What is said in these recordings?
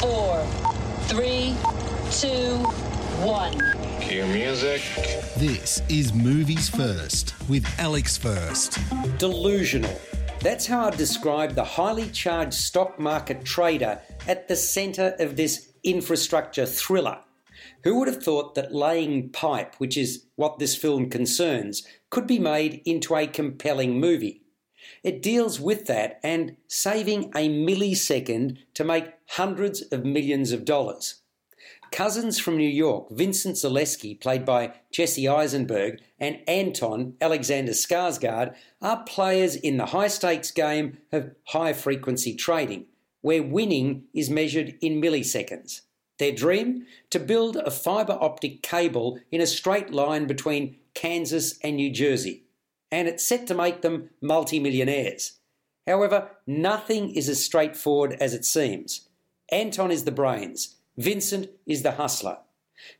four, three, two, one. Cue music. This is Movies First with Alex First. Delusional. That's how I'd describe the highly charged stock market trader at the centre of this infrastructure thriller. Who would have thought that laying pipe, which is what this film concerns, could be made into a compelling movie? It deals with that and saving a millisecond to make hundreds of millions of dollars. Cousins from New York, Vincent Zaleski, played by Jesse Eisenberg, and Anton Alexander Skarsgård are players in the high stakes game of high frequency trading, where winning is measured in milliseconds. Their dream? To build a fibre optic cable in a straight line between Kansas and New Jersey. And it's set to make them multimillionaires. However, nothing is as straightforward as it seems. Anton is the brains, Vincent is the hustler.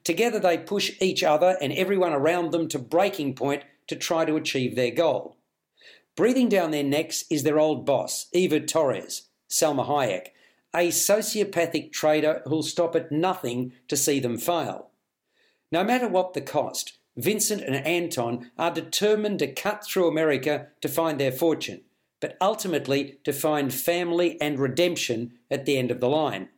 Together they push each other and everyone around them to breaking point to try to achieve their goal. Breathing down their necks is their old boss, Eva Torres, Salma Hayek, a sociopathic trader who'll stop at nothing to see them fail. No matter what the cost, Vincent and Anton are determined to cut through America to find their fortune, but ultimately to find family and redemption at the end of the line.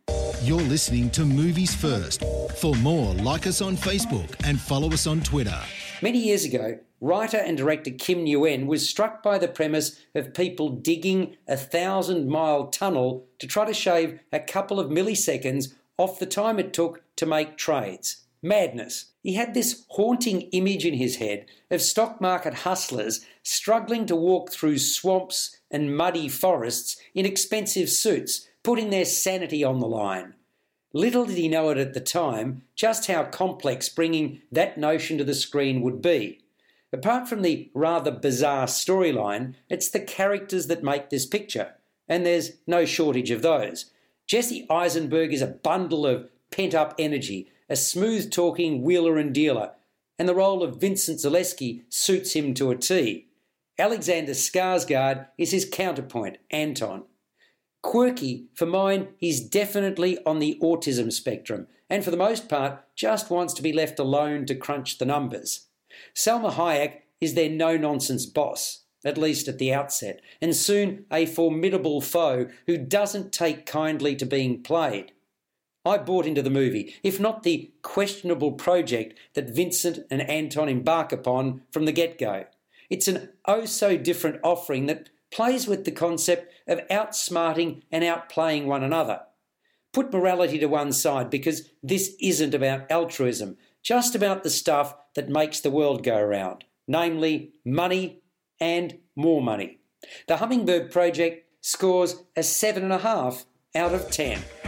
You're listening to Movies First. For more, like us on Facebook and follow us on Twitter. Many years ago, writer and director Kim Nguyen was struck by the premise of people digging a thousand mile tunnel to try to shave a couple of milliseconds off the time it took to make trades. Madness. He had this haunting image in his head of stock market hustlers struggling to walk through swamps and muddy forests in expensive suits putting their sanity on the line. Little did he know it at the time just how complex bringing that notion to the screen would be. Apart from the rather bizarre storyline, it's the characters that make this picture, and there's no shortage of those. Jesse Eisenberg is a bundle of pent up energy, a smooth talking wheeler and dealer, and the role of Vincent Zaleski suits him to a T. Alexander Skarsgård is his counterpoint, Anton. Quirky, for mine, he's definitely on the autism spectrum, and for the most part, just wants to be left alone to crunch the numbers. Salma Hayek is their no nonsense boss, at least at the outset, and soon a formidable foe who doesn't take kindly to being played. I bought into the movie, if not the questionable project that Vincent and Anton embark upon from the get go. It's an oh so different offering that plays with the concept of outsmarting and outplaying one another. Put morality to one side because this isn't about altruism, just about the stuff that makes the world go round, namely money and more money. The Hummingbird Project scores a 7.5 out of 10.